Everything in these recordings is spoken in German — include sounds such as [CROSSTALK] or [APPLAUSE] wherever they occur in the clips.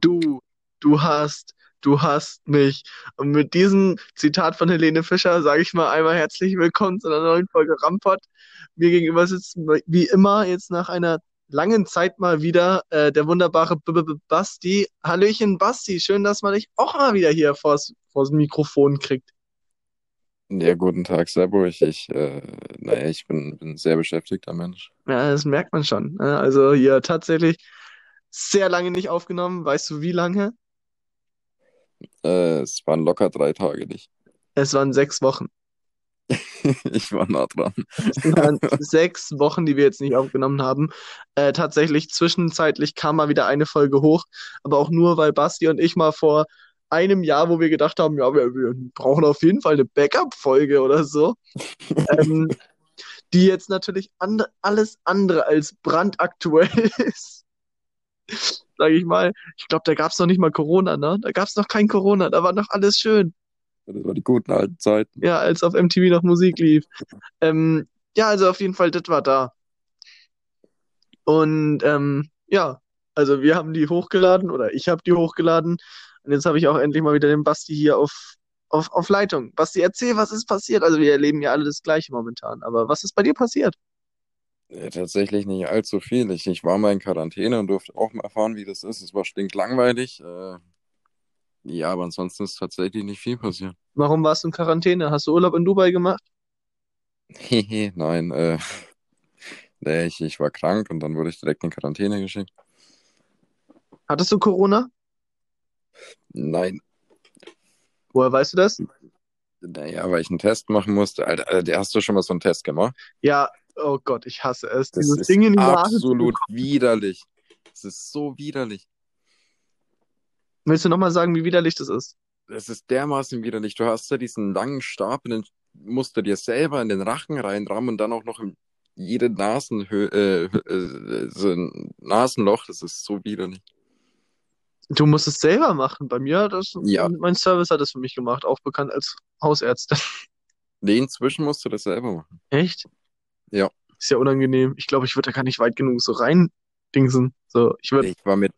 Du, du hast, du hast mich. Und mit diesem Zitat von Helene Fischer sage ich mal einmal herzlich willkommen zu einer neuen Folge Rampot. Mir gegenüber sitzt wie immer jetzt nach einer langen Zeit mal wieder äh, der wunderbare B -B -B Basti. Hallöchen Basti, schön, dass man dich auch mal wieder hier vors, vors Mikrofon kriegt. Ja, guten Tag. Ich, ich, äh, naja, ich bin, bin ein sehr beschäftigter Mensch. Ja, das merkt man schon. ne? Also hier tatsächlich sehr lange nicht aufgenommen. Weißt du, wie lange? Äh, es waren locker drei Tage nicht. Es waren sechs Wochen. [LAUGHS] Ich war nah dran. Es waren sechs Wochen, die wir jetzt nicht aufgenommen haben. Äh, tatsächlich zwischenzeitlich kam mal wieder eine Folge hoch, aber auch nur, weil Basti und ich mal vor einem Jahr, wo wir gedacht haben, ja, wir, wir brauchen auf jeden Fall eine Backup-Folge oder so, [LAUGHS] ähm, die jetzt natürlich and alles andere als brandaktuell [LAUGHS] ist. [LAUGHS] Sag ich mal. Ich glaube, da gab es noch nicht mal Corona, ne? Da gab es noch kein Corona, da war noch alles schön. Das waren die guten alten Zeiten. Ja, als auf MTV noch Musik lief. Ähm, ja, also auf jeden Fall, das war da. Und ähm, ja, also wir haben die hochgeladen oder ich habe die hochgeladen. Und jetzt habe ich auch endlich mal wieder den Basti hier auf, auf, auf Leitung. Basti, erzähl, was ist passiert? Also wir erleben ja alle das Gleiche momentan. Aber was ist bei dir passiert? Ja, tatsächlich nicht allzu viel. Ich, ich war mal in Quarantäne und durfte auch mal erfahren, wie das ist. Es war stinklangweilig. Äh, ja, aber ansonsten ist tatsächlich nicht viel passiert. Warum warst du in Quarantäne? Hast du Urlaub in Dubai gemacht? Hehe, [LAUGHS] nein, äh, nee, ich, ich war krank und dann wurde ich direkt in Quarantäne geschickt. Hattest du Corona? Nein, Woher weißt du das? naja, weil ich einen Test machen musste. Alter, Alter, hast du schon mal so einen Test gemacht? Ja, oh Gott, ich hasse es. Das Dieses ist Ding in die Nase absolut widerlich. Das ist so widerlich. Willst du nochmal sagen, wie widerlich das ist? Das ist dermaßen widerlich. Du hast ja diesen langen Stab und den musst du dir selber in den Rachen reinrammen und dann auch noch in jede Nasenhö äh, äh, so ein Nasenloch. Das ist so widerlich. Du musst es selber machen. Bei mir hat das, Ja, mein Service hat das für mich gemacht, auch bekannt als Hausärzte. nee, inzwischen musst du das selber machen. Echt? Ja, Ist ja unangenehm. Ich glaube, ich würde da gar nicht weit genug so rein dingsen. So, ich würde, ich war mit.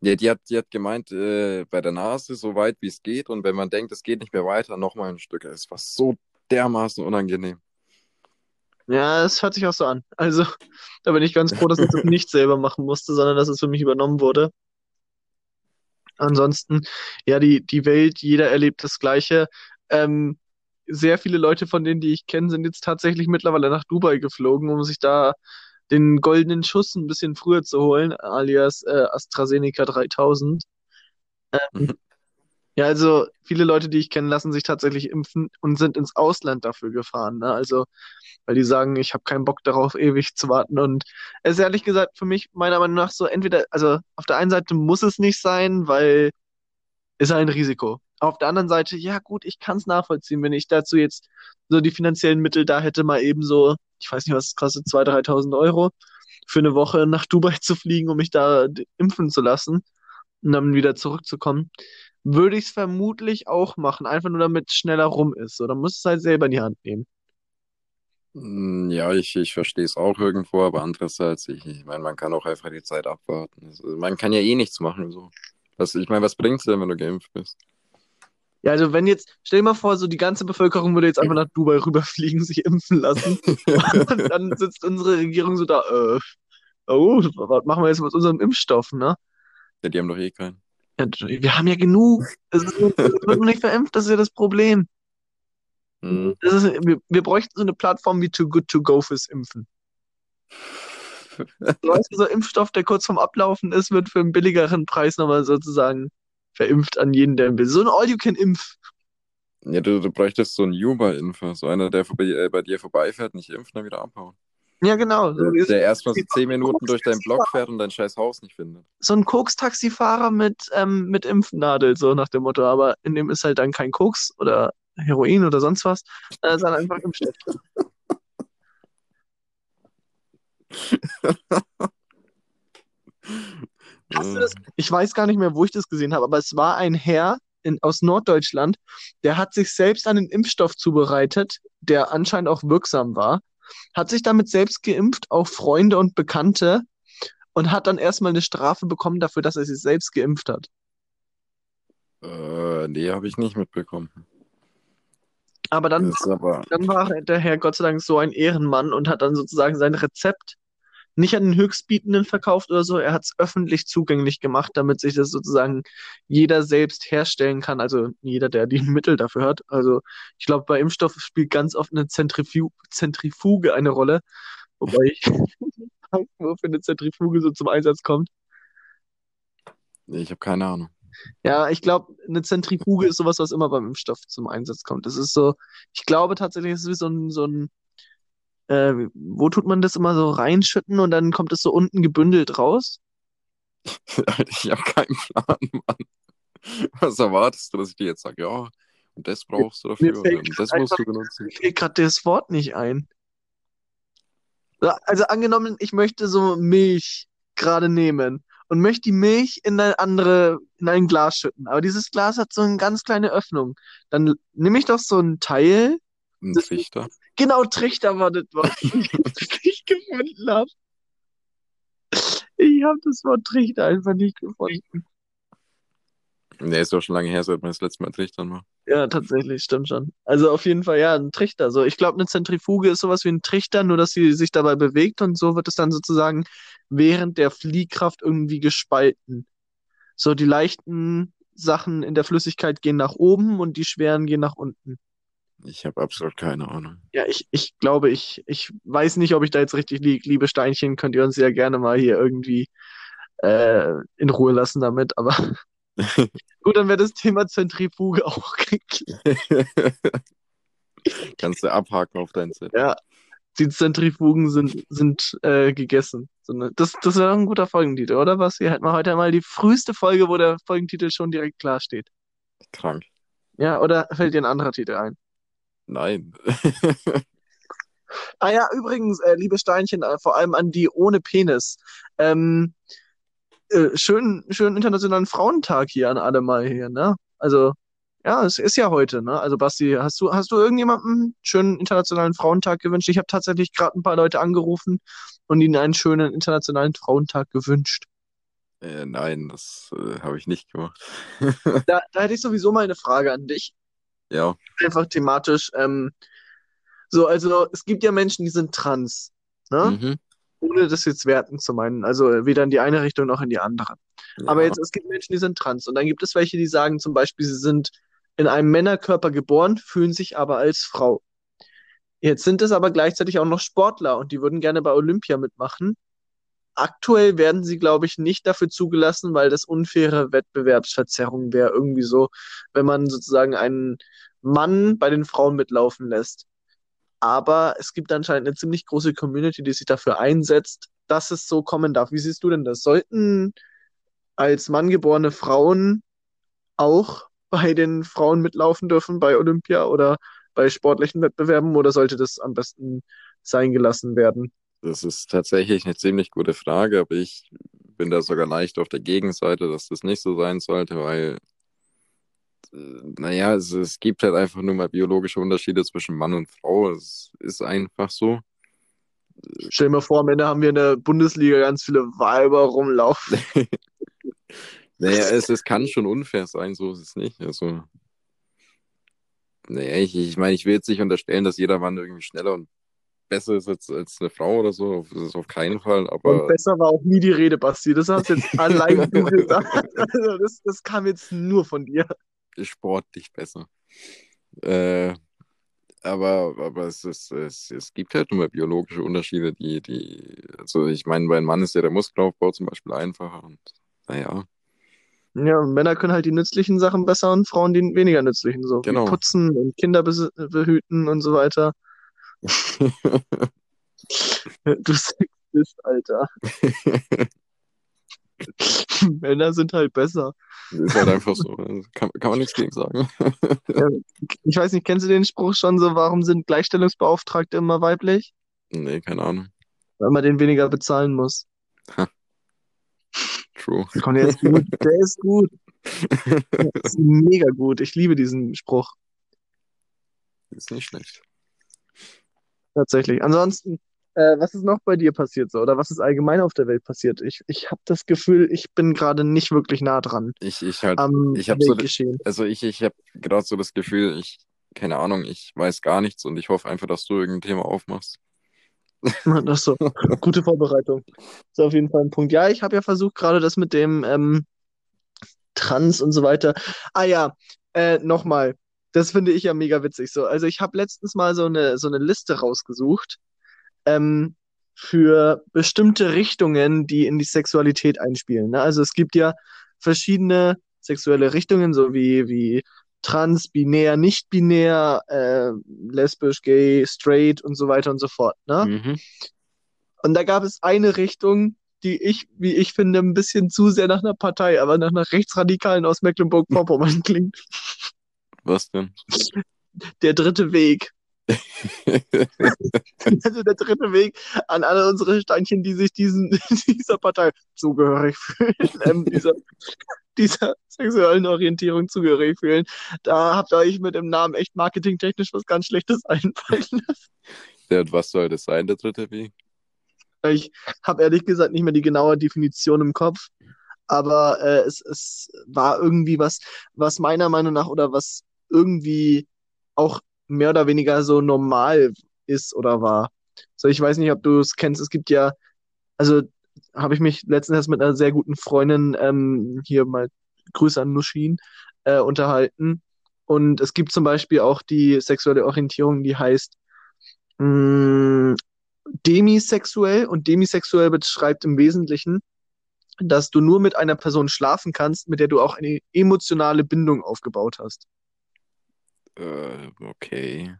Ja, die hat, die hat gemeint, äh, bei der Nase so weit wie es geht und wenn man denkt, es geht nicht mehr weiter, nochmal ein Stück. Es war so dermaßen unangenehm. ja, es hört sich auch so an. Also, da bin ich ganz froh, dass ich das [LAUGHS] nicht selber machen musste, sondern dass es für mich übernommen wurde. Ansonsten, ja, die, die Welt, jeder erlebt das Gleiche. Ähm, sehr viele Leute von denen, die ich kenne, sind jetzt tatsächlich mittlerweile nach Dubai geflogen, um sich da den goldenen Schuss ein bisschen früher zu holen, alias äh, AstraZeneca 3000. Ähm, Mhm. ja, also viele Leute, die ich kenne, lassen sich tatsächlich impfen und sind ins Ausland dafür gefahren. Ne? Also, weil die sagen, ich habe keinen Bock darauf, ewig zu warten. Und es ist ehrlich gesagt für mich meiner Meinung nach so, entweder, also auf der einen Seite muss es nicht sein, weil ist ein Risiko. Auf der anderen Seite, ja gut, ich kann es nachvollziehen, wenn ich dazu jetzt so die finanziellen Mittel da hätte, mal eben so, ich weiß nicht, was es kostet, 2.000, 3.000 Euro für eine Woche nach [LAUGHS] Dubai zu fliegen, um mich da impfen zu lassen und dann wieder zurückzukommen, würde ich es vermutlich auch machen, einfach nur damit es schneller rum ist. Dann muss es halt selber in die Hand nehmen. Mm, Ja, ich, ich verstehe es auch irgendwo, aber andererseits, ich, ich meine, man kann auch einfach die Zeit abwarten. Also, man kann ja eh nichts machen. So. Was, ich meine, was bringt's denn, wenn du geimpft bist? Ja, also wenn jetzt, stell dir mal vor, so die ganze Bevölkerung würde jetzt einfach nach Dubai rüberfliegen, sich impfen lassen. [LAUGHS] Und dann sitzt unsere Regierung so da, äh, oh, was machen wir jetzt mit unserem Impfstoff, ne? Ja, die haben doch eh keinen. Ja, wir haben ja genug. Es ist, nur- es wird nur nicht verimpft, das ist ja das Problem. Hm. Das ist, wir, wir bräuchten so eine Plattform wie Too Good To Go fürs Impfen. [LAUGHS] Du weißt, so Impfstoff, der kurz vorm Ablaufen ist, wird für einen billigeren Preis nochmal sozusagen verimpft an jeden, der will. So ein All-You-Can-Impf. Ja, du, du bräuchtest so einen Uber-Impfer, so einer, der vorbei, äh, bei dir vorbeifährt, nicht impfen, dann wieder abhauen. Ja, genau. So, Der, der erstmal so zehn Minuten durch deinen Block fährt und dein scheiß Haus nicht findet. so ein Koks-Taxifahrer mit, ähm, mit Impfnadel, so nach dem Motto. Aber in dem ist halt dann kein Koks oder Heroin oder sonst was, äh, sondern einfach Impfstoff. [LAUGHS] Hast du das? Ich weiß gar nicht mehr, wo ich das gesehen habe, aber es war ein Herr in, aus Norddeutschland, der hat sich selbst einen Impfstoff zubereitet, der anscheinend auch wirksam war, hat sich damit selbst geimpft, auch Freunde und Bekannte, und hat dann erstmal eine Strafe bekommen dafür, dass er sich selbst geimpft hat. Äh, nee, habe ich nicht mitbekommen. Aber dann, aber. dann war der Herr Gott sei Dank so ein Ehrenmann und hat dann sozusagen sein Rezept nicht an den Höchstbietenden verkauft oder so, er hat es öffentlich zugänglich gemacht, damit sich das sozusagen jeder selbst herstellen kann, also jeder, der die [LAUGHS] Mittel dafür hat. Also ich glaube, bei Impfstoff spielt ganz oft eine Zentrifu Zentrifuge eine Rolle, wobei ich [LAUGHS] weiß, wofür eine Zentrifuge so zum Einsatz kommt. Nee, ich habe keine Ahnung. Ja, ich glaube, eine Zentrifuge ist sowas, was immer beim Impfstoff zum Einsatz kommt. Das ist so, ich glaube tatsächlich, es ist wie so ein, so ein, äh, wo tut man das immer so reinschütten und dann kommt es so unten gebündelt raus? [LAUGHS] Ich habe keinen Plan, Mann. Was erwartest du, dass ich dir jetzt sage? Ja, und das brauchst du dafür und das musst du benutzen. mir fällt gerade das Wort nicht ein. So, Also angenommen, ich möchte so Milch gerade nehmen und möchte die Milch in eine andere, in ein Glas schütten. Aber dieses Glas hat so eine ganz kleine Öffnung. Dann nehme ich doch so ein Teil. Ein Trichter. Genau, Trichter war das Wort, das ich [LAUGHS] nicht gefunden habe. Ich habe das Wort Trichter einfach nicht gefunden. Nee, ist doch schon lange her, seit man das letzte Mal Trichtern war. Ja, tatsächlich, stimmt schon. Also auf jeden Fall, ja, ein Trichter. So, ich glaube, eine Zentrifuge ist sowas wie ein Trichter, nur dass sie sich dabei bewegt und so wird es dann sozusagen während der Fliehkraft irgendwie gespalten. So, die leichten Sachen in der Flüssigkeit gehen nach oben und die schweren gehen nach unten. Ich habe absolut keine Ahnung. Ja, ich, ich glaube, ich, ich weiß nicht, ob ich da jetzt richtig liege. Liebe Steinchen, könnt ihr uns ja gerne mal hier irgendwie äh, in Ruhe lassen damit. Aber [LAUGHS] gut, dann wäre das Thema Zentrifuge auch. [LAUGHS] Kannst du abhaken auf deinen Zettel. Ja, die Zentrifugen sind, sind äh, gegessen. Das das wäre ein guter Folgentitel, oder was? Hier hätten wir heute mal die früheste Folge, wo der Folgentitel schon direkt klar steht. Krank. Ja, oder fällt dir ein anderer Titel ein? Nein. [LAUGHS] Ah ja, übrigens, äh, liebe Steinchen, äh, vor allem an die ohne Penis. Ähm, äh, schönen, schönen Internationalen Frauentag hier an alle mal hier, ne? Also, ja, es ist ja heute, ne? Also, Basti, hast du, hast du irgendjemandem einen schönen Internationalen Frauentag gewünscht? Ich habe tatsächlich gerade ein paar Leute angerufen und ihnen einen schönen Internationalen Frauentag gewünscht. Äh, nein, das äh, habe ich nicht gemacht. [LAUGHS] Da, da hätte ich sowieso mal eine Frage an dich. Ja. Einfach thematisch. Ähm, so, also, es gibt ja Menschen, die sind trans, ne? Mhm. Ohne das jetzt werten zu meinen. Also weder in die eine Richtung noch in die andere. Aber Ja. jetzt, es gibt Menschen, die sind trans. Und dann gibt es welche, die sagen zum Beispiel, sie sind in einem Männerkörper geboren, fühlen sich aber als Frau. Jetzt sind es aber gleichzeitig auch noch Sportler und die würden gerne bei Olympia mitmachen. Aktuell werden sie, glaube ich, nicht dafür zugelassen, weil das unfaire Wettbewerbsverzerrung wäre. Irgendwie so, wenn man sozusagen einen Mann bei den Frauen mitlaufen lässt. Aber es gibt anscheinend eine ziemlich große Community, die sich dafür einsetzt, dass es so kommen darf. Wie siehst du denn das? Sollten als Mann geborene Frauen auch bei den Frauen mitlaufen dürfen bei Olympia oder bei sportlichen Wettbewerben oder sollte das am besten sein gelassen werden? Das ist tatsächlich eine ziemlich gute Frage, aber ich bin da sogar leicht auf der Gegenseite, dass das nicht so sein sollte, weil, äh, naja, es, es gibt halt einfach nur mal biologische Unterschiede zwischen Mann und Frau. Es ist einfach so. Stell dir mal vor, am Ende haben wir in der Bundesliga ganz viele Weiber rumlaufen. [LAUGHS] Naja, es, es kann schon unfair sein, so ist es nicht. Also, naja, ich, ich meine, ich will jetzt nicht unterstellen, dass jeder Mann irgendwie schneller und besser ist als, als eine Frau oder so. Das ist auf keinen Fall, Und aber besser war auch nie die Rede, Basti. Das hast jetzt [LAUGHS] allein du gesagt. Also das, das kam jetzt nur von dir. sportlich besser. Äh, aber, aber es, ist, es, es gibt halt nur mal biologische Unterschiede, die, die, also ich meine, bei einem Mann ist ja der Muskelaufbau zum Beispiel einfacher und naja, Ja, Männer können halt die nützlichen Sachen besser und Frauen die weniger nützlichen, so wie genau. putzen und Kinder behüten und so weiter. [LAUGHS] Du Sexist, Alter. [LAUGHS] Männer sind halt besser. ist halt einfach so. Kann, kann man nichts gegen sagen. Ja, ich weiß nicht, kennst du den Spruch schon so, warum sind Gleichstellungsbeauftragte immer weiblich? Nee, keine Ahnung. Weil man den weniger bezahlen muss. True. Komm, der ist gut. [LAUGHS] Der ist gut. Der ist mega gut. Ich liebe diesen Spruch. Ist nicht schlecht. Tatsächlich. Ansonsten, Äh, was ist noch bei dir passiert so? Oder was ist allgemein auf der Welt passiert? Ich, ich habe das Gefühl, ich bin gerade nicht wirklich nah dran Ich, ich halt, am ich habe so, Weltgeschehen. also ich, ich habe gerade so das Gefühl, ich, keine Ahnung, ich weiß gar nichts und ich hoffe einfach, dass du irgendein Thema aufmachst. [LAUGHS] Das ist so. Gute Vorbereitung. Ist auf jeden Fall ein Punkt. Ja, ich habe ja versucht, gerade das mit dem ähm, Trans und so weiter. Ah ja, äh, nochmal. Das finde ich ja mega witzig. So, also ich habe letztens mal so eine, so eine Liste rausgesucht ähm, für bestimmte Richtungen, die in die Sexualität einspielen. Ne? Also es gibt ja verschiedene sexuelle Richtungen, so wie, wie trans, binär, nicht binär, äh, lesbisch, gay, straight und so weiter und so fort. Ne? Mhm. Und da gab es eine Richtung, die ich, wie ich finde, ein bisschen zu sehr nach einer Partei, aber nach einer Rechtsradikalen aus Mecklenburg-Vorpommern [LAUGHS] klingt. Was denn? Der dritte Weg. [LAUGHS] Also der dritte Weg an alle unsere Steinchen, die sich diesen, [LAUGHS] dieser Partei zugehörig fühlen, ähm, dieser, dieser sexuellen Orientierung zugehörig fühlen. Da habt ihr euch mit dem Namen echt marketingtechnisch was ganz Schlechtes einfallen lassen. Ja, und was soll das sein, der dritte Weg? Ich habe ehrlich gesagt nicht mehr die genaue Definition im Kopf, aber äh, es, es war irgendwie was, was meiner Meinung nach oder was irgendwie auch mehr oder weniger so normal ist oder war. So, ich weiß nicht, ob du es kennst. Es gibt ja, also habe ich mich letztens mit einer sehr guten Freundin ähm, hier mal Grüße an Nushin äh, unterhalten. Und es gibt zum Beispiel auch die sexuelle Orientierung, die heißt mh, demisexuell. Und demisexuell beschreibt im Wesentlichen, dass du nur mit einer Person schlafen kannst, mit der du auch eine emotionale Bindung aufgebaut hast. Äh, okay.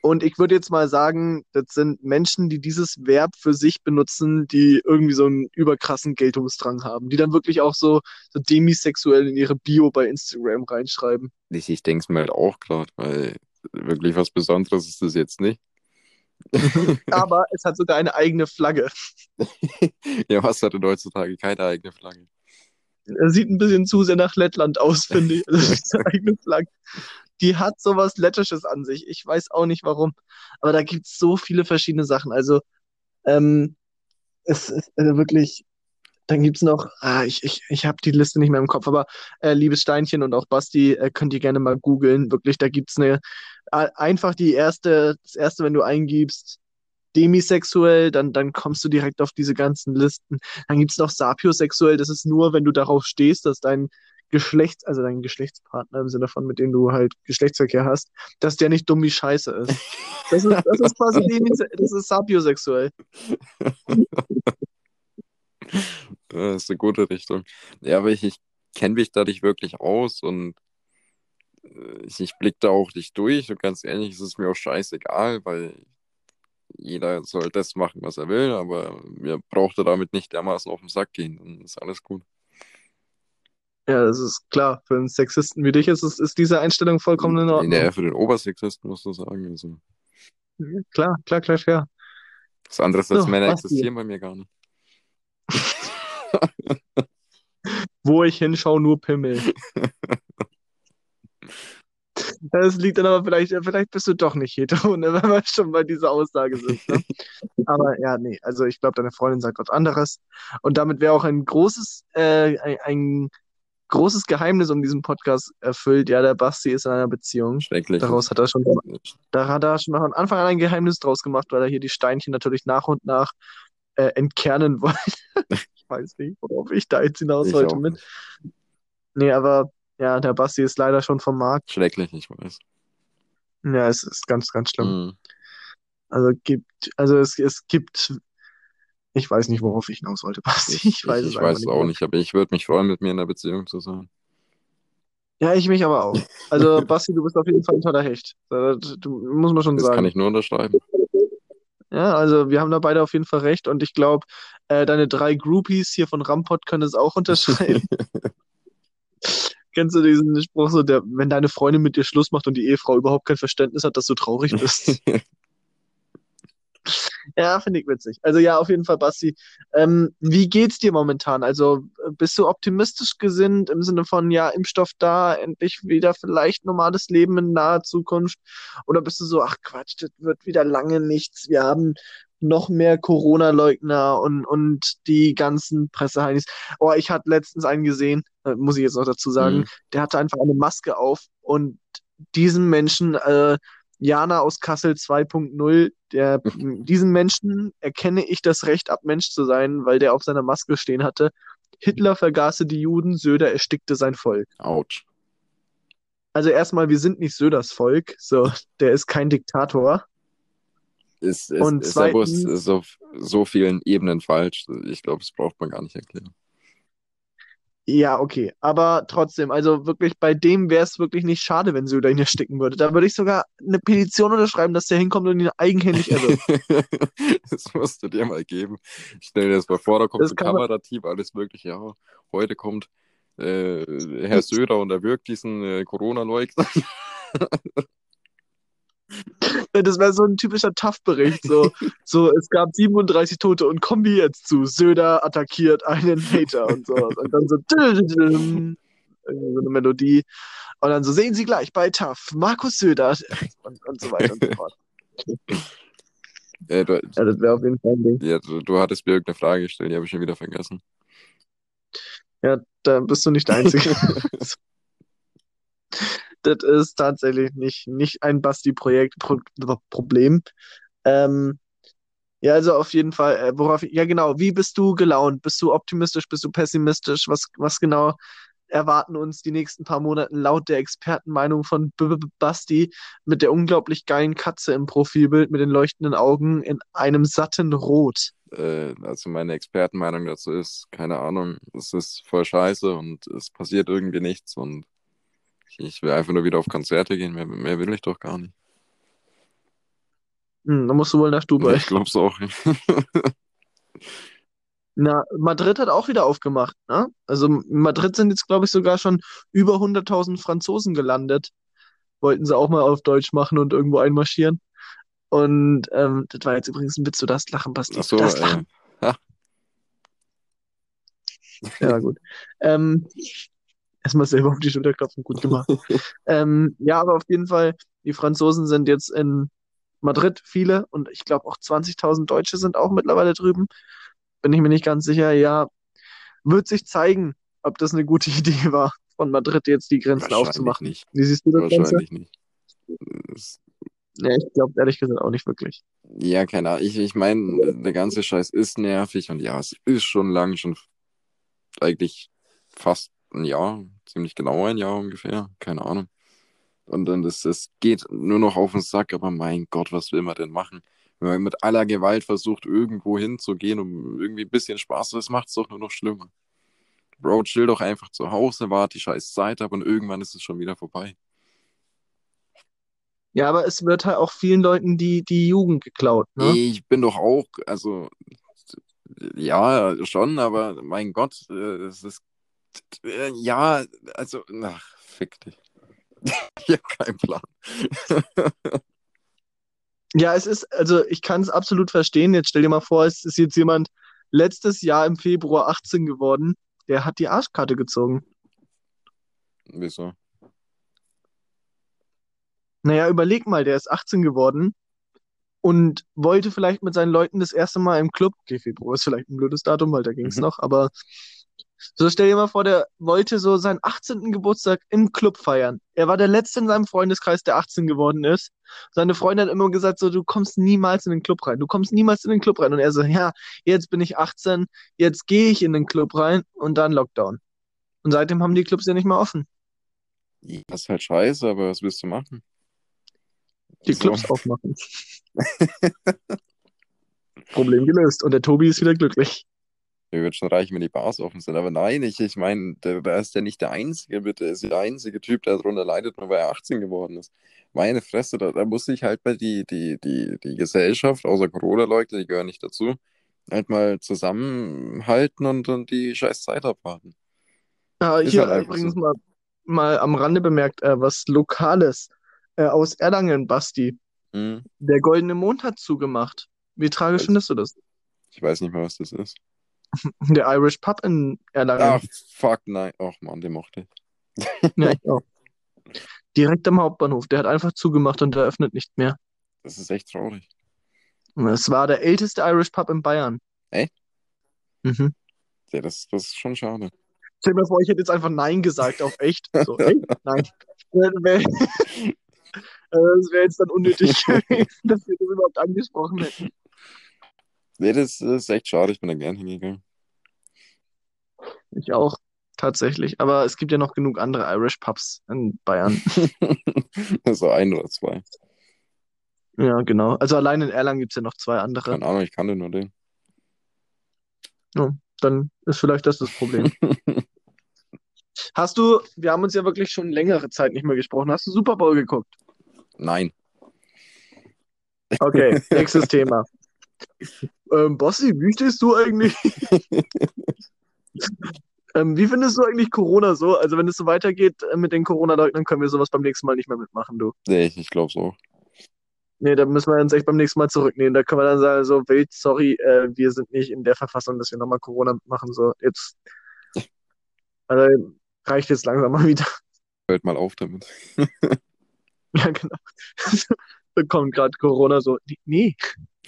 Und ich würde jetzt mal sagen, das sind Menschen, die dieses Verb für sich benutzen, die irgendwie so einen überkrassen Geltungsdrang haben, die dann wirklich auch so, so demisexuell in ihre Bio bei Instagram reinschreiben. Ich, ich denke es mir halt auch gerade, weil wirklich was Besonderes ist das jetzt nicht. [LAUGHS] [LAUGHS] Aber es hat sogar eine eigene Flagge. Ja, was hat denn heutzutage keine eigene Flagge? Er sieht ein bisschen zu sehr nach Lettland aus, finde ich. Also diese [LAUGHS] eigene Flagge. Die hat sowas Lettisches an sich. Ich weiß auch nicht warum. Aber da gibt es so viele verschiedene Sachen. Also, ähm, es ist also wirklich. Dann gibt es noch, ah, ich, ich, ich habe die Liste nicht mehr im Kopf, aber äh, liebes Steinchen und auch Basti, äh, könnt ihr gerne mal googeln. Wirklich, da gibt es eine, einfach die erste, das erste, wenn du eingibst, demisexuell, dann, dann kommst du direkt auf diese ganzen Listen. Dann gibt es noch sapiosexuell, das ist nur, wenn du darauf stehst, dass dein Geschlechts, also dein Geschlechtspartner im Sinne von, mit dem du halt Geschlechtsverkehr hast, dass der nicht dumm wie Scheiße ist. Das ist, das ist quasi [LAUGHS] demis, das ist sapiosexuell. Das ist eine gute Richtung. Ja, aber ich, ich kenne mich da nicht wirklich aus und äh, ich, ich blicke da auch nicht durch und ganz ehrlich, es ist mir auch scheißegal, weil jeder soll das machen, was er will, aber mir braucht er damit nicht dermaßen auf den Sack gehen, dann ist alles gut. Ja, das ist klar. Für einen Sexisten wie dich ist, es- ist diese Einstellung vollkommen in Ordnung. Nee, für den Obersexisten musst du sagen. Also, Klar, klar, klar, klar. was anderes als So, Männer Basti. existieren bei mir gar nicht. [LAUGHS] Wo ich hinschaue, nur Pimmel. [LAUGHS] Das liegt dann aber vielleicht, vielleicht bist du doch nicht hetero, [LAUGHS] ne, wenn wir schon bei dieser Aussage sind. Ne? [LAUGHS] Aber ja, nee, also ich glaube, deine Freundin sagt was anderes. Und damit wäre auch ein großes, äh, ein, ein großes Geheimnis um diesen Podcast erfüllt. Ja, der Basti ist in einer Beziehung. Schrecklich. Daraus hat er schon, da hat er schon von Anfang an ein Geheimnis draus gemacht, weil er hier die Steinchen natürlich nach und nach äh, entkernen [LAUGHS] wollte. Ich weiß nicht, worauf ich da jetzt hinaus Ich heute auch mit. nicht. Nee, aber ja, der Basti ist leider schon vom Markt. Schrecklich, ich weiß. Ja, es ist ganz, ganz schlimm. Mhm. Also gibt, also es, es gibt, ich weiß nicht, worauf ich hinaus wollte, Basti. Ich, Ich weiß ich, es ich weiß es auch nicht, aber ich würde mich freuen, mit mir in einer Beziehung zu sein. Ja, ich mich aber auch. [LAUGHS] Also, Basti, du bist auf jeden Fall ein toller Hecht. Das, du, muss man schon Das sagen. kann ich nur unterschreiben. Ja, also wir haben da beide auf jeden Fall recht und ich glaube, äh, deine drei Groupies hier von Rampot können es auch [LAUGHS] unterschreiben. [LAUGHS] Kennst du diesen Spruch so, der, wenn deine Freundin mit dir Schluss macht und die Ehefrau überhaupt kein Verständnis hat, dass du traurig bist? [LAUGHS] Ja, finde ich witzig. Also ja, auf jeden Fall, Basti. Ähm, wie geht's dir momentan? Also äh, bist du optimistisch gesinnt im Sinne von, ja, Impfstoff da, endlich wieder vielleicht normales Leben in naher Zukunft? Oder bist du so, ach Quatsch, das wird wieder lange nichts. Wir haben noch mehr Corona-Leugner und, und die ganzen Presseheinis. Oh, ich hatte letztens einen gesehen, äh, muss ich jetzt noch dazu sagen, Mhm. der hatte einfach eine Maske auf und diesen Menschen, äh, Jana aus Kassel 2.0, der, [LAUGHS] diesen Menschen erkenne ich das Recht ab, Mensch zu sein, weil der auf seiner Maske stehen hatte. Hitler vergaße die Juden, Söder erstickte sein Volk. Autsch. Also erstmal, wir sind nicht Söders Volk, so, der ist kein Diktator. Ist, ist, Und ist zweitens- ist auf so vielen Ebenen falsch. Ich glaube, das braucht man gar nicht erklären. Ja, okay. Aber trotzdem, also wirklich, bei dem wäre es wirklich nicht schade, wenn Söder ihn ersticken würde. Da würde ich sogar eine Petition unterschreiben, dass der hinkommt und ihn eigenhändig erwürgt. [LAUGHS] das musst du dir mal geben. Stell dir das mal vor, da kommt Das ein Kamerateam, alles mögliche. Ja, heute kommt äh, Herr Söder und erwürgt diesen äh, Corona-Leugner. [LAUGHS] Das wäre so ein typischer TAF-Bericht. So, [LAUGHS] so, es gab 37 Tote und kommen wir jetzt zu. Söder attackiert einen Hater und so. Und dann so, irgendwie so eine Melodie. Und dann so, sehen Sie gleich bei TAF, Markus Söder und, und so weiter und so fort. Äh, du, Ja, das wäre auf jeden Fall ein Ding. ja, du, du hattest mir irgendeine Frage gestellt, die habe ich schon wieder vergessen. Ja, da bist du nicht der Einzige. Das ist tatsächlich nicht, nicht ein Basti-Projekt, Pro Problem. Ähm, ja, also auf jeden Fall, äh, worauf, ja genau, wie bist du gelaunt? Bist du optimistisch, bist du pessimistisch? Was, was genau erwarten uns die nächsten paar Monate laut der Expertenmeinung von B -B Basti mit der unglaublich geilen Katze im Profilbild mit den leuchtenden Augen in einem satten Rot? Äh, also meine Expertenmeinung dazu ist, keine Ahnung, es ist voll scheiße und es passiert irgendwie nichts und ich will einfach nur wieder auf Konzerte gehen, mehr, mehr will ich doch gar nicht. Hm, dann musst du wohl nach Dubai. Ich glaub's auch. [LAUGHS] Na, Madrid hat auch wieder aufgemacht, ne? Also in Madrid sind jetzt, glaube ich, sogar schon über 100.000 Franzosen gelandet. Wollten sie auch mal auf Deutsch machen und irgendwo einmarschieren. Und ähm, das war jetzt übrigens ein Witz, du darfst lachen, Basti. So, darfst äh, lachen. ha, Ja, gut. Ähm, erstmal selber auf die Schulter klopfen, gut gemacht. [LAUGHS] Ähm, ja, aber auf jeden Fall, die Franzosen sind jetzt in Madrid, viele, und ich glaube auch 20.000 Deutsche sind auch mittlerweile drüben. Bin ich mir nicht ganz sicher. Ja, wird sich zeigen, ob das eine gute [LAUGHS] Idee war, von Madrid jetzt die Grenzen aufzumachen. nicht. Wie siehst du das Ganze? Wahrscheinlich nicht. Es- Ja, ich glaube ehrlich gesagt auch nicht wirklich. Ja, keine Ahnung. Ich, ich meine, der ganze Scheiß ist nervig und ja, es ist schon lang, schon eigentlich fast ein Jahr, ziemlich genau ein Jahr ungefähr, keine Ahnung. Und dann das, es geht nur noch auf den Sack, aber mein Gott, was will man denn machen? Wenn man mit aller Gewalt versucht, irgendwo hinzugehen, um irgendwie ein bisschen Spaß, das macht es doch nur noch schlimmer. Bro, chill doch einfach zu Hause, warte die scheiß Zeit ab und irgendwann ist es schon wieder vorbei. Ja, aber es wird halt auch vielen Leuten die, die Jugend geklaut, ne? Ich bin doch auch, also ja, schon, aber mein Gott, äh, es ist äh, ja, also, ach, fick dich. [LAUGHS] Ich hab keinen Plan. [LAUGHS] Ja, es ist, also ich kann es absolut verstehen. Jetzt stell dir mal vor, es ist jetzt jemand letztes Jahr im Februar 18 geworden, der hat die Arschkarte gezogen. Wieso? Naja, überleg mal, der ist 18 geworden und wollte vielleicht mit seinen Leuten das erste Mal im Club, okay, Februar ist vielleicht ein blödes Datum, weil da ging es Mhm. noch, aber so stell dir mal vor, der wollte so seinen 18. Geburtstag im Club feiern. Er war der Letzte in seinem Freundeskreis, der 18 geworden ist. Seine Freundin hat immer gesagt, so, du kommst niemals in den Club rein, du kommst niemals in den Club rein. Und er so, ja, jetzt bin ich 18, jetzt gehe ich in den Club rein und dann Lockdown. Und seitdem haben die Clubs ja nicht mehr offen. Das ist halt scheiße, aber was willst du machen? Die So. Clubs aufmachen. [LAUGHS] Problem gelöst. Und der Tobi ist wieder glücklich. Mir wird schon reichen, wenn die Bars offen sind. Aber nein, ich, ich meine, da da ist ja nicht der Einzige, bitte. Er ist der einzige Typ, der darunter leidet, nur weil er 18 geworden ist. Meine Fresse, da, da muss sich halt bei die, die, die, die Gesellschaft, außer Corona-Leugner, die gehören nicht dazu, halt mal zusammenhalten und, und die scheiß Zeit abwarten. Ja, Ist hier halt einfach übrigens so. mal, mal am Rande bemerkt, äh, was Lokales äh, aus Erlangen, Basti. Hm? Der Goldene Mond hat zugemacht. Wie tragisch findest du das? Ich weiß nicht mehr, was das ist. [LAUGHS] Der Irish Pub in Erlangen. Ach, fuck, nein. Ach man, den mochte ich. Ja, ich [LAUGHS] auch. Direkt am Hauptbahnhof. Der hat einfach zugemacht und eröffnet nicht mehr. Das ist echt traurig. Es war der älteste Irish Pub in Bayern. Echt? Mhm. Ja, das, das ist schon schade. Stell dir mal vor, ich hätte jetzt einfach Nein gesagt auf echt. So, [LAUGHS] echt? Nein. Äh, Das wäre jetzt dann unnötig gewesen, dass wir das überhaupt angesprochen hätten. Nee, das ist echt schade. Ich bin da gern hingegangen. Ich auch, tatsächlich. Aber es gibt ja noch genug andere Irish Pubs in Bayern. [LAUGHS] so ein oder zwei. Ja, genau. Also allein in Erlangen gibt es ja noch zwei andere. Keine Ahnung, ich kannte nur den. Ja, dann ist vielleicht das das Problem. [LAUGHS] Hast du, wir haben uns ja wirklich schon längere Zeit nicht mehr gesprochen. Hast du Super Bowl geguckt? Nein. Okay, [LAUGHS] nächstes Thema. Ähm, Bossi, wie stehst du eigentlich? Ähm, wie findest du eigentlich Corona so? Also, wenn es so weitergeht äh, mit den Corona-Leugnern, können wir sowas beim nächsten Mal nicht mehr mitmachen, du. Nee, ich, ich glaube so. Nee, da müssen wir uns echt beim nächsten Mal zurücknehmen. Da können wir dann sagen, so, wild, sorry, äh, wir sind nicht in der Verfassung, dass wir nochmal Corona mitmachen. So, jetzt. [LAUGHS] Also, reicht jetzt langsam mal wieder. Hört mal auf damit. [LAUGHS] Ja, genau. [LAUGHS] Bekommt gerade Corona so. Nee,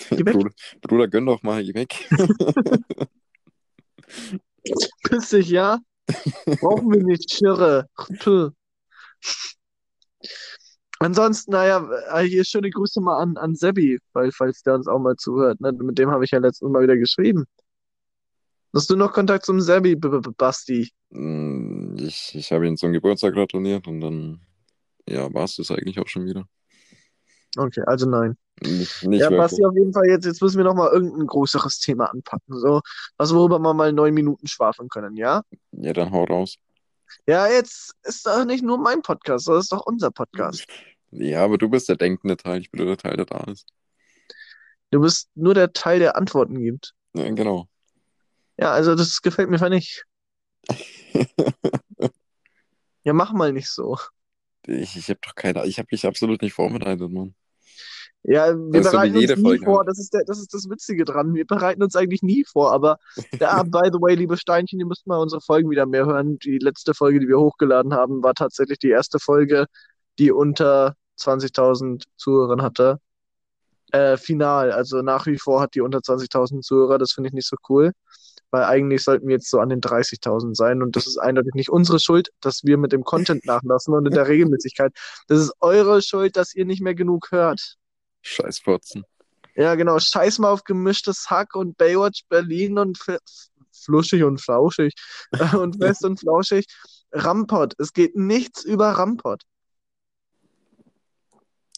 Geh weg. Bruder, Bruder, gönn doch mal, geh weg. Piss dich, ja? Brauchen wir nicht, Schirre. Ansonsten, naja, äh, hier schöne Grüße mal an, an Sebi, weil, falls der uns auch mal zuhört. Ne? Mit dem habe ich ja letztens mal wieder geschrieben. Hast du noch Kontakt zum Sebi, -B -B Basti? Mm, Ich, ich habe ihn zum Geburtstag gratuliert und dann, ja, war es das eigentlich auch schon wieder. Okay, also nein. Nicht, nicht Ja. Basti, auf jeden Fall, jetzt, jetzt müssen wir noch mal irgendein größeres Thema anpacken. So, was, worüber wir mal neun Minuten schwafeln können, ja? Ja, dann hau raus. Ja, jetzt ist doch nicht nur mein Podcast, das ist doch unser Podcast. Ja, aber du bist der denkende Teil, ich bin nur der Teil, der da ist. Du bist nur der Teil, der Antworten gibt. Ja, genau. Ja, also das gefällt mir einfach nicht. [LAUGHS] Ja, mach mal nicht so. Ich, ich habe doch keine, ich habe mich absolut nicht vorbereitet, Mann. Ja, wir Das ist so bereiten uns nie Folge vor, halt. das ist der, das ist das Witzige dran. Wir bereiten uns eigentlich nie vor, aber ja, [LAUGHS] by the way, liebe Steinchen, ihr müsst mal unsere Folgen wieder mehr hören. Die letzte Folge, die wir hochgeladen haben, war tatsächlich die erste Folge, die unter 20.000 Zuhörern hatte. Äh, final, also nach wie vor hat die unter 20.000 Zuhörer, das finde ich nicht so cool, weil eigentlich sollten wir jetzt so an den 30.000 sein und das ist eindeutig nicht unsere Schuld, dass wir mit dem Content nachlassen und in der [LAUGHS] Regelmäßigkeit. Das ist eure Schuld, dass ihr nicht mehr genug hört. Scheißfotzen. Ja, genau. Scheiß mal auf gemischtes Hack und Baywatch Berlin und Fluschig und Flauschig [LAUGHS] und Fest und Flauschig. Rampot. Es geht nichts über Rampot.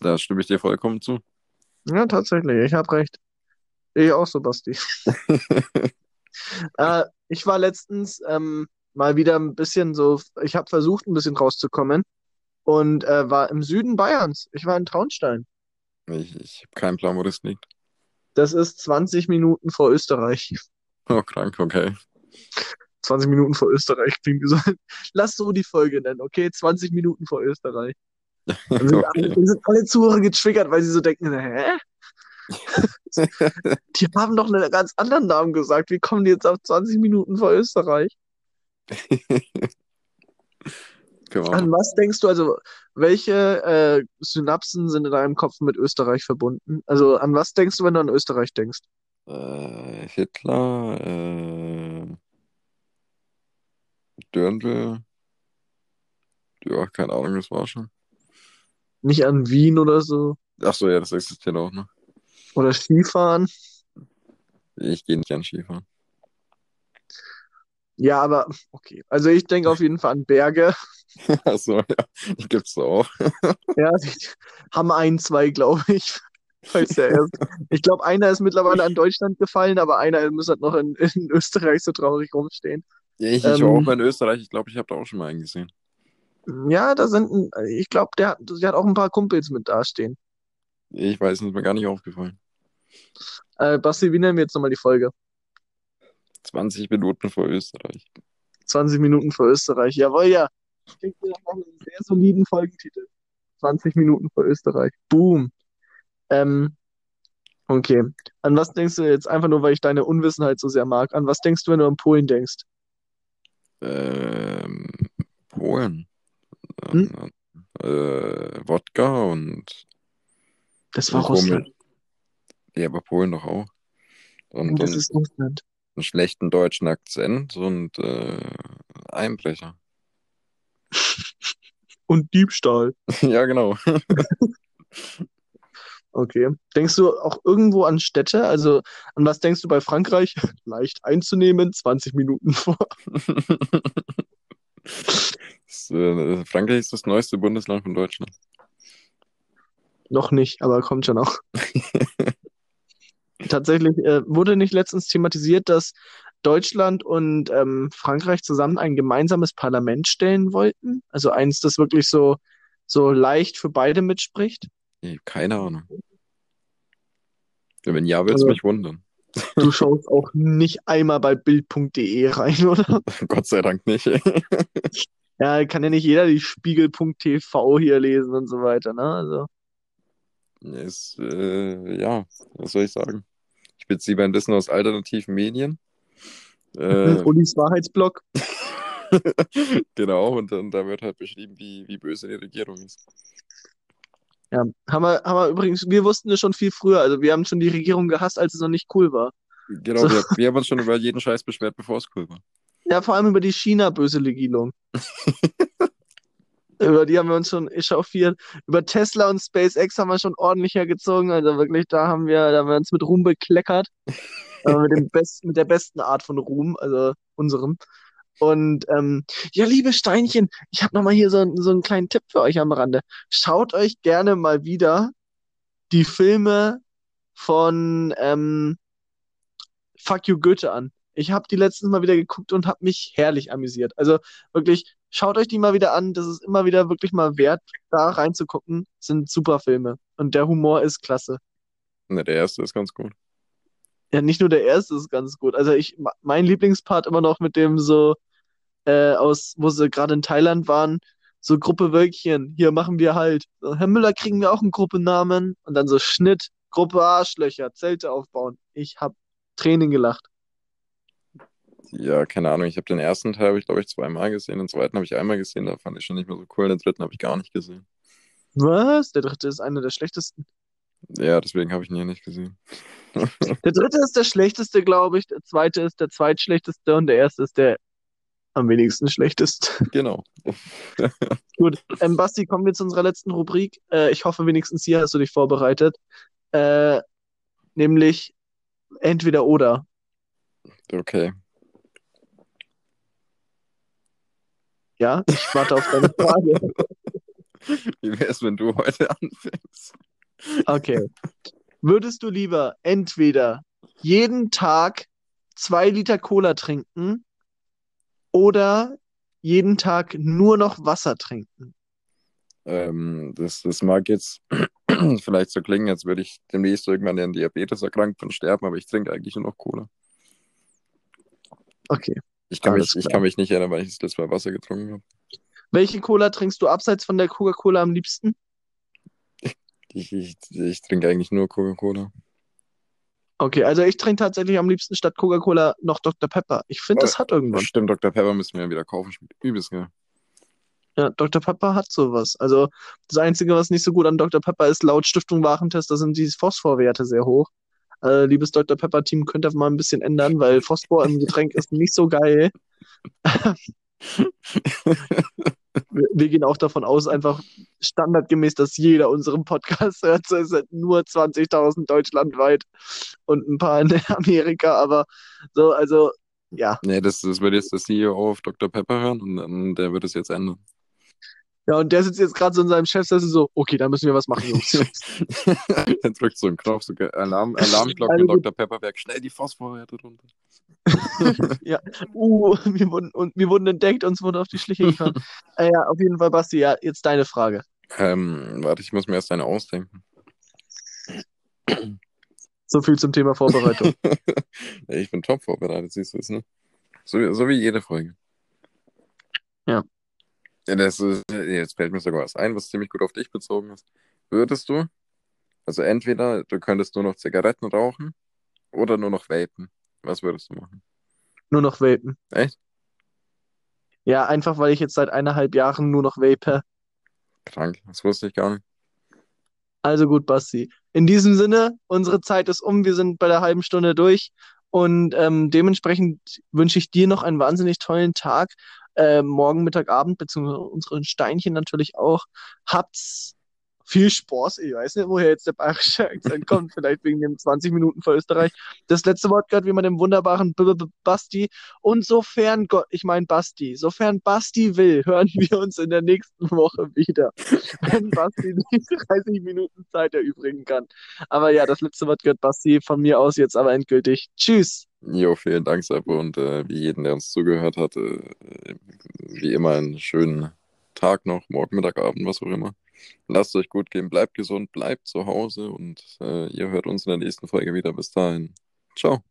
Da stimme ich dir vollkommen zu. Ja, tatsächlich. Ich habe recht. Ich auch so, Basti. [LAUGHS] Äh, ich war letztens ähm, mal wieder ein bisschen so, ich habe versucht, ein bisschen rauszukommen und äh, war im Süden Bayerns. Ich war in Traunstein. Ich, ich habe keinen Plan, wo das liegt. Das ist 20 Minuten vor Österreich. Oh, krank, okay. 20 Minuten vor Österreich klingt so. [LAUGHS] Lass so die Folge nennen, okay? 20 Minuten vor Österreich. [LAUGHS] Dann sind, alle, okay. dann sind alle Zuhörer getriggert, weil sie so denken, hä? [LAUGHS] Die haben doch einen ganz anderen Namen gesagt. Wie kommen die jetzt auf 20 Minuten vor Österreich? Wir An was denkst du, also welche äh, Synapsen sind in deinem Kopf mit Österreich verbunden? Also an was denkst du, wenn du an Österreich denkst? Äh, Hitler, äh, Dörndl. Ja, keine Ahnung, das war schon. Nicht an Wien oder so? Ach so, ja, das existiert auch noch. Oder Skifahren? Ich gehe nicht an Skifahren. Ja, aber okay. Also ich denke auf jeden Fall an Berge. [LAUGHS] Ach so, ja, die gibt's auch. [LAUGHS] Ja, die haben ein, zwei, glaube ich. Falls der erst. Ich glaube, einer ist mittlerweile an Deutschland gefallen, aber einer muss halt noch in, in Österreich so traurig rumstehen. Ja, ich, ich Ähm, war auch mal in Österreich. Ich glaube, ich habe da auch schon mal einen gesehen. Ja, da sind, ein- ich glaube, der, hat- der hat auch ein paar Kumpels mit dastehen. Ich weiß, ist mir gar nicht aufgefallen. Äh, Basti, wie nennen wir jetzt nochmal die Folge? 20 Minuten vor Österreich. 20 Minuten vor Österreich. Jawohl, ja. Klingt mir nach einem sehr soliden Folgentitel. 20 Minuten vor Österreich. Boom. Ähm, Okay. An was denkst du jetzt einfach nur, weil ich deine Unwissenheit so sehr mag? An was denkst du, wenn du an Polen denkst? Ähm, Polen. Hm? Äh, Wodka und, Das war. Russland. Ja, aber Polen doch auch. Und, Das und ist Russland. Einen schlechten deutschen Akzent und äh, Einbrecher. [LAUGHS] Und Diebstahl. [LAUGHS] ja, genau. [LAUGHS] Okay. Denkst du auch irgendwo an Städte? Also an was denkst du bei Frankreich? Leicht einzunehmen, 20 Minuten vor. Das, äh, Frankreich ist das neueste Bundesland von Deutschland. Noch nicht, aber kommt schon noch. Tatsächlich äh, wurde nicht letztens thematisiert, dass Deutschland und ähm, Frankreich zusammen ein gemeinsames Parlament stellen wollten. Also eins, das wirklich so, so leicht für beide mitspricht. Ich hab keine Ahnung. Wenn ja, würde es Also- mich wundern. Du [LAUGHS] schaust auch nicht einmal bei Bild.de rein, oder? [LAUGHS] Gott sei Dank nicht. [LAUGHS] Ja, kann ja nicht jeder die Spiegel.tv hier lesen und so weiter, ne? Also, Ist, äh, ja, was soll ich sagen? Ich beziehe mein Wissen aus alternativen Medien. [LAUGHS] Äh, Ulis Wahrheitsblog. [LAUGHS] genau, und dann da wird halt beschrieben, wie, wie böse die Regierung ist. Ja, haben wir, haben wir übrigens, wir wussten es schon viel früher. Also wir haben schon die Regierung gehasst, als es noch nicht cool war. Genau, So. wir, wir haben uns schon über jeden Scheiß beschwert, bevor es cool war. Ja, vor allem über die China-Böse-Legierung. [LAUGHS] Über die haben wir uns schon echauffiert. Über Tesla und SpaceX haben wir schon ordentlich hergezogen. Also wirklich, da haben wir, da haben wir uns mit Ruhm bekleckert. Aber [LAUGHS] mit dem besten, mit der besten Art von Ruhm, also unserem. Und ähm, ja, liebe Steinchen, ich habe nochmal hier so, einen- so einen kleinen Tipp für euch am Rande. Schaut euch gerne mal wieder die Filme von ähm, Fuck You Goethe an. Ich habe die letztens mal wieder geguckt und habe mich herrlich amüsiert. Also wirklich, schaut euch die mal wieder an. Das ist immer wieder wirklich mal wert, da reinzugucken. Das sind super Filme. Und der Humor ist klasse. Ne, der erste ist ganz gut. Ja, nicht nur der erste ist ganz gut. Also ich, mein Lieblingspart immer noch mit dem so, äh, aus, wo sie gerade in Thailand waren, so Gruppe Wölkchen, hier machen wir halt. So, Herr Müller, kriegen wir auch einen Gruppennamen? Und dann so Schnitt, Gruppe Arschlöcher, Zelte aufbauen. Ich hab Tränen gelacht. Ja, keine Ahnung. Ich habe den ersten Teil, ich glaube ich zweimal gesehen. Den zweiten habe ich einmal gesehen. Da fand ich schon nicht mehr so cool. Den dritten habe ich gar nicht gesehen. Was? Der dritte ist einer der schlechtesten. Ja, deswegen habe ich ihn hier nicht gesehen. [LAUGHS] Der dritte ist der schlechteste, glaube ich. Der zweite ist der zweitschlechteste und der erste ist der am wenigsten schlechteste. Genau. [LAUGHS] Gut, ähm, Basti, kommen wir zu unserer letzten Rubrik. Äh, ich hoffe, wenigstens hier hast du dich vorbereitet. Äh, nämlich entweder oder. Okay. Ja, ich warte auf deine Frage. Wie wäre es, wenn du heute anfängst? Okay. Würdest du lieber entweder jeden Tag zwei Liter Cola trinken oder jeden Tag nur noch Wasser trinken? Ähm, das, das mag jetzt [CLEARS THROAT] vielleicht so klingen, als würde ich demnächst irgendwann an Diabetes erkranken und sterben, aber ich trinke eigentlich nur noch Cola. Okay. Ich kann, mich, ich kann mich nicht erinnern, weil ich das letzte Mal Wasser getrunken habe. Welche Cola trinkst du abseits von der Coca-Cola am liebsten? Ich, ich, ich trinke eigentlich nur Coca-Cola. Okay, also ich trinke tatsächlich am liebsten statt Coca-Cola noch Dr. Pepper. Ich finde, das hat irgendwas. Stimmt, Dr. Pepper müssen wir wieder kaufen. Übelst geil. Ja, Dr. Pepper hat sowas. Also das Einzige, was nicht so gut an Dr. Pepper ist, laut Stiftung Warentest, da sind die Phosphorwerte sehr hoch. Äh, liebes Dr. Pepper-Team, könnt ihr mal ein bisschen ändern, weil Phosphor im Getränk ist nicht so geil. [LAUGHS] Wir, wir gehen auch davon aus, einfach standardgemäß, dass jeder unseren Podcast hört. Es sind nur 20.000 deutschlandweit und ein paar in Amerika, aber so, also ja. Nee, das, das wird jetzt der CEO auf Dr. Pepper hören und dann, der wird es jetzt ändern. Ja, und der sitzt jetzt gerade so in seinem Chefsessel so, okay, da müssen wir was machen, Jungs. [LAUGHS] er drückt so einen Knopf, so Alarm, [LAUGHS] Alarmglocken, Also- Dr. Pepperwerk, schnell die Phosphorwerte runter. [LAUGHS] Ja, uh, wir wurden, und wir wurden entdeckt, uns wurde auf die Schliche gefahren. äh, ja, auf jeden Fall, Basti, ja, jetzt deine Frage. Ähm, warte, ich muss mir erst eine ausdenken. So viel zum Thema Vorbereitung. Ich bin top vorbereitet, siehst du es, ne? So, so wie jede Folge. Ja. Ja, das ist, jetzt fällt mir sogar was ein, was ziemlich gut auf dich bezogen ist. Würdest du Also entweder du könntest nur noch Zigaretten rauchen oder nur noch vapen. Was würdest du machen? Nur noch vapen. Echt? Ja, einfach weil ich jetzt seit eineinhalb Jahren nur noch vape. Krank, das wusste ich gar nicht. Also gut, Basti. In diesem Sinne, unsere Zeit ist um, wir sind bei der halben Stunde durch und ähm, dementsprechend wünsche ich dir noch einen wahnsinnig tollen Tag, äh, morgen, Mittag, Abend, beziehungsweise unseren Steinchen natürlich auch. Habt's viel Spaß. Ich weiß nicht, woher jetzt der bayerische Akzent kommt. Vielleicht wegen den 20 Minuten vor Österreich. Das letzte Wort gehört wie man dem wunderbaren B -B -B Basti. Und sofern Gott, ich meine Basti, sofern Basti will, hören wir uns in der nächsten Woche wieder. [LAUGHS] Wenn Basti diese 30 Minuten Zeit erübrigen kann. Aber ja, das letzte Wort gehört Basti von mir aus jetzt aber endgültig. Tschüss. Jo, vielen Dank, Seppo. Und äh, wie jeden, der uns zugehört hat, äh, wie immer einen schönen Tag noch, morgen, Mittag, Abend, was auch immer. Lasst euch gut gehen, bleibt gesund, bleibt zu Hause und äh, ihr hört uns in der nächsten Folge wieder. Bis dahin. Ciao.